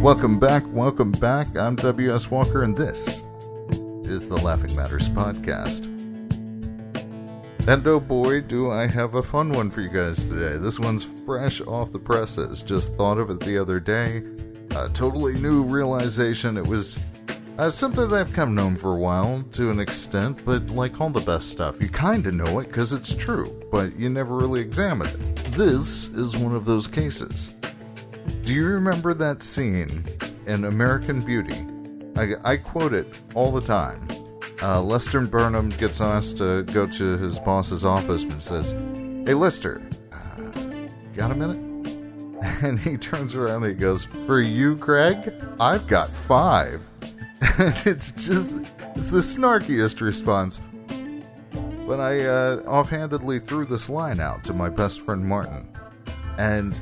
Welcome back, welcome back. I'm W.S. Walker, and this is the Laughing Matters Podcast. And oh boy, do I have a fun one for you guys today. This one's fresh off the presses. Just thought of it the other day. A totally new realization. It was uh, something that I've come known for a while to an extent, but like all the best stuff, you kind of know it because it's true, but you never really examine it. This is one of those cases. Do you remember that scene in American Beauty? I, I quote it all the time. Uh, Lester Burnham gets asked to go to his boss's office and says, Hey, Lester, uh, got a minute? And he turns around and he goes, For you, Craig, I've got five. And it's just, it's the snarkiest response. But I uh, offhandedly threw this line out to my best friend Martin. And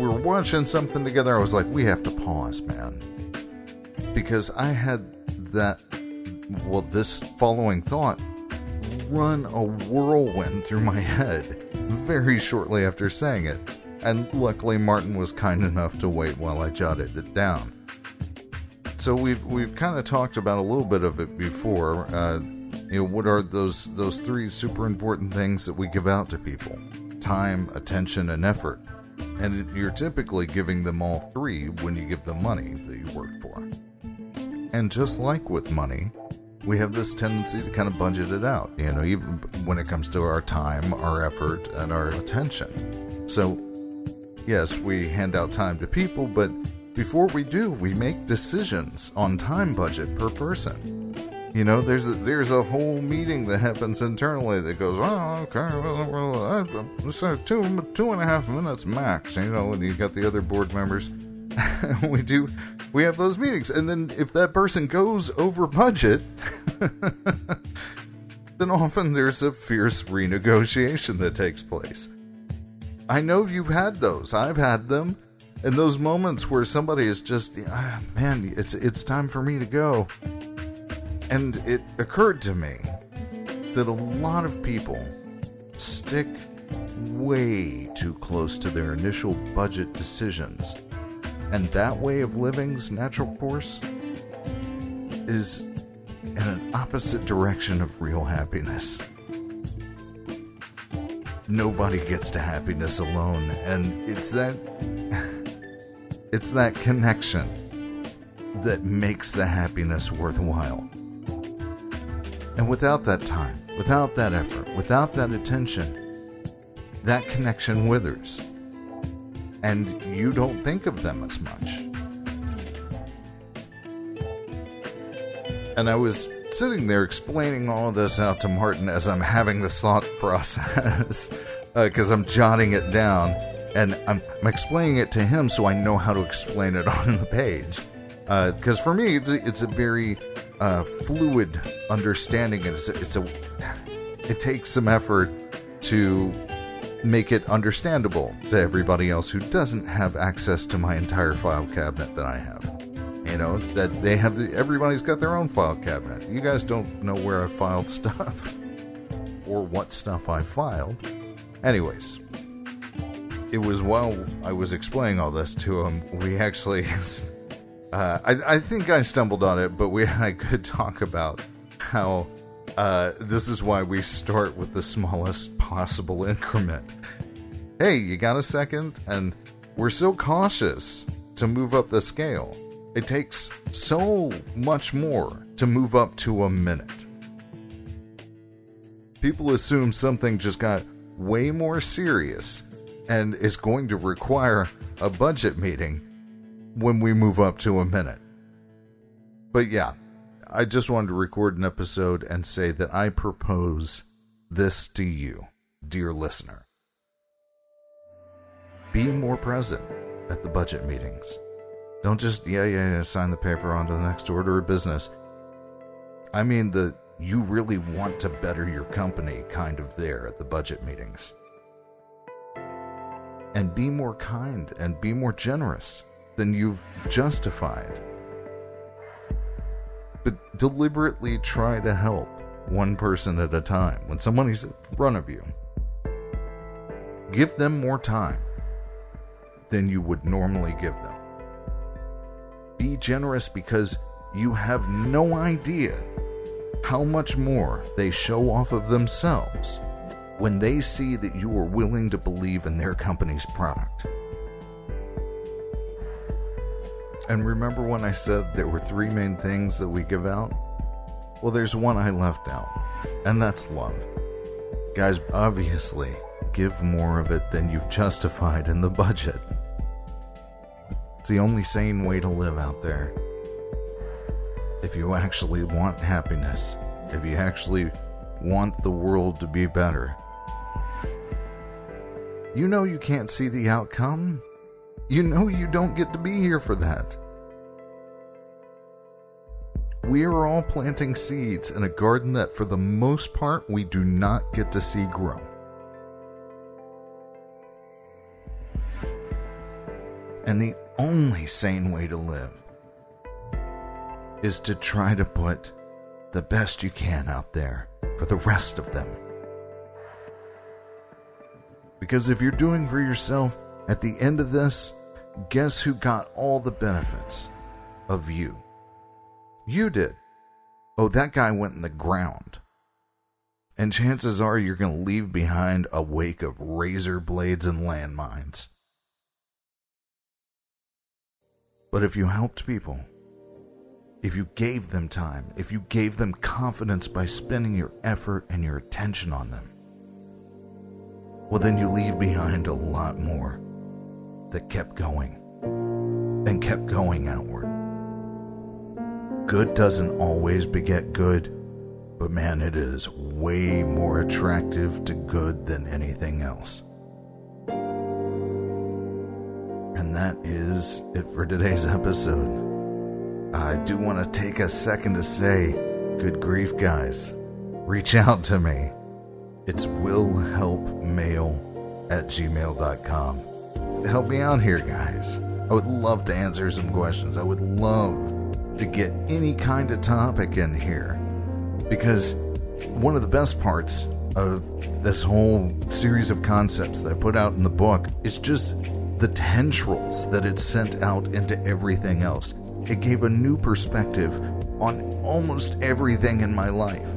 we were watching something together. I was like, we have to pause, man. Because I had that, well, this following thought run a whirlwind through my head very shortly after saying it. And luckily, Martin was kind enough to wait while I jotted it down. So we've we've kind of talked about a little bit of it before. Uh, you know, what are those those three super important things that we give out to people? Time, attention, and effort. And you're typically giving them all three when you give them money that you work for. And just like with money, we have this tendency to kind of budget it out, you know, even when it comes to our time, our effort, and our attention. So, yes, we hand out time to people, but before we do, we make decisions on time budget per person. You know, there's a, there's a whole meeting that happens internally that goes, oh, okay, well, well so two two and a half minutes max. You know, and you got the other board members. we do, we have those meetings, and then if that person goes over budget, then often there's a fierce renegotiation that takes place. I know you've had those. I've had them. And those moments where somebody is just, ah, man, it's it's time for me to go. And it occurred to me that a lot of people stick way too close to their initial budget decisions. And that way of living's natural course is in an opposite direction of real happiness. Nobody gets to happiness alone, and it's that it's that connection that makes the happiness worthwhile. And without that time, without that effort, without that attention, that connection withers. And you don't think of them as much. And I was sitting there explaining all this out to Martin as I'm having this thought process, because uh, I'm jotting it down and I'm, I'm, explaining it to him so I know how to explain it on the page. Because uh, for me, it's, it's a very fluid understanding. It's a, it's a it takes some effort to make it understandable to everybody else who doesn't have access to my entire file cabinet that I have. You know that they have the, everybody's got their own file cabinet. You guys don't know where I filed stuff or what stuff I filed. Anyways, it was while I was explaining all this to him, we actually Uh, I, I, think I stumbled on it, but we had a good talk about how uh, this is why we start with the smallest possible increment. Hey, you got a second? And we're so cautious to move up the scale. It takes so much more to move up to a minute. People assume something just got way more serious and is going to require a budget meeting when we move up to a minute. But yeah, I just wanted to record an episode and say that I propose this to you, dear listener. Be more present at the budget meetings. Don't just, yeah, yeah, yeah, sign the paper on to the next order of business. I mean, the you really want to better your company kind of there at the budget meetings. And be more kind and be more generous than you've justified. But deliberately try to help one person at a time when somebody's in front of you. Give them more time than you would normally give them. Be generous because you have no idea how much more they show off of themselves when they see that you are willing to believe in their company's product. And remember when I said there were three main things that we give out? Well, there's one I left out, and that's love. Guys, obviously, give more of it than you've justified in the budget. It's the only sane way to live out there. If you actually want happiness, if you actually want the world to be better, you know you can't see the outcome. You know you don't get to be here for that. We are all planting seeds in a garden that, for the most part, we do not get to see grow. And the only sane way to live is to try to put the best you can out there for the rest of them. Because if you're doing for yourself, at the end of this, guess who got all the benefits of you? You did. Oh, that guy went in the ground. And chances are you're going to leave behind a wake of razor blades and landmines. But if you helped people, if you gave them time, if you gave them confidence by spending your effort and your attention on them, well, then you leave behind a lot more that kept going and kept going outward. Good doesn't always beget good, but man, it is way more attractive to good than anything else. And that is it for today's episode. I do want to take a second to say, good grief, guys. Reach out to me. It's willhelpmail at gmail.com. Help me out here, guys. I would love to answer some questions. I would love to get any kind of topic in here. Because one of the best parts of this whole series of concepts that I put out in the book is just the tendrils that it sent out into everything else. It gave a new perspective on almost everything in my life.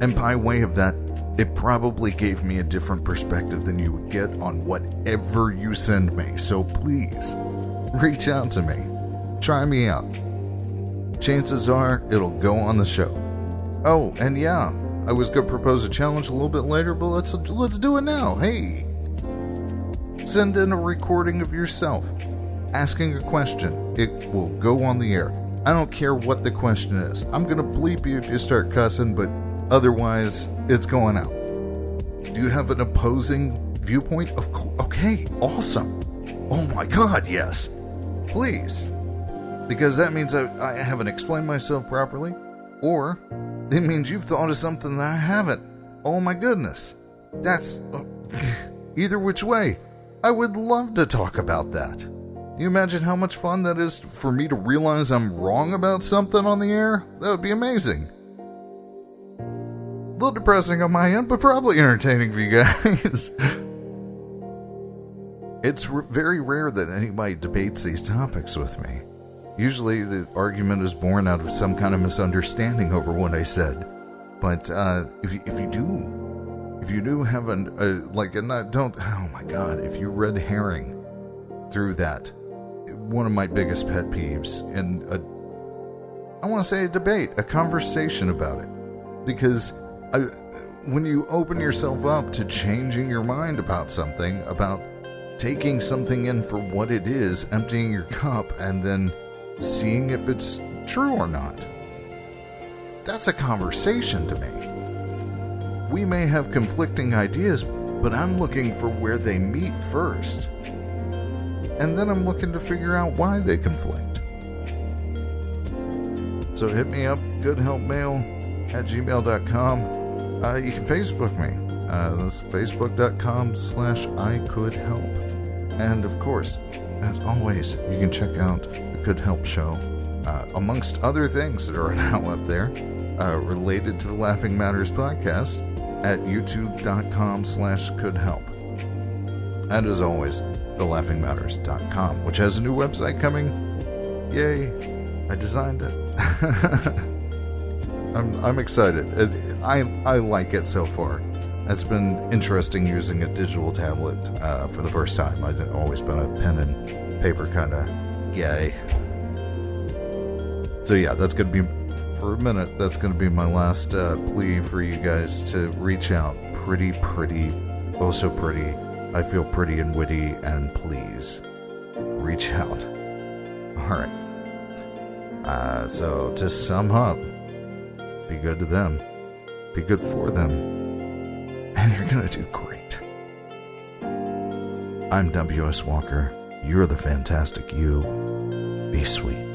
And by way of that, it probably gave me a different perspective than you would get on whatever you send me. So please, reach out to me. Try me out. Chances are it'll go on the show. Oh, and yeah, I was gonna propose a challenge a little bit later, but let's let's do it now. Hey, send in a recording of yourself asking a question, it will go on the air. I don't care what the question is. I'm to bleep you if you start cussing, but otherwise, it's going out. Do you have an opposing viewpoint? Of course. Okay, awesome. Oh my god, yes. Please. Because that means I, I haven't explained myself properly, or it means you've thought of something that I haven't. Oh my goodness. That's. Uh, either which way, I would love to talk about that you imagine how much fun that is for me to realize I'm wrong about something on the air? That would be amazing. A little depressing on my end, but probably entertaining for you guys. it's r- very rare that anybody debates these topics with me. Usually, the argument is born out of some kind of misunderstanding over what I said. But uh, if, you, if you do, if you do have an uh, like, and I don't, oh my god, if you red herring through that, one of my biggest pet peeves and a I want to say a debate, a conversation about it. Because I, when you open yourself up to changing your mind about something, about taking something in for what it is, emptying your cup, and then seeing if it's true or not, that's a conversation to me. We may have conflicting ideas, but I'm looking for where they meet first and then I'm looking to figure out why they conflict. So hit me up, goodhelpmail at gmail.com. Uh, you can Facebook me. Uh, that's facebook.com slash I could help. And of course, as always, you can check out the Could Help Show, uh, amongst other things that are now up there uh, related to the Laughing Matters podcast at youtube.com slash could help. And as always, the thelaughingmatters.com, which has a new website coming Yay! I designed it. I'm I'm excited. It, I I like it so far. It's been interesting using a digital tablet uh, for the first time. I've always been a pen and paper kind of guy. So yeah, that's gonna be for a minute. That's gonna be my last uh, plea for you guys to reach out. Pretty, pretty, oh so pretty. I feel pretty and witty, and please reach out. All right. Uh, so to sum up, be good to them, be good for them, and you're gonna do great. I'm W.S. Walker. You're the fantastic you. Be sweet.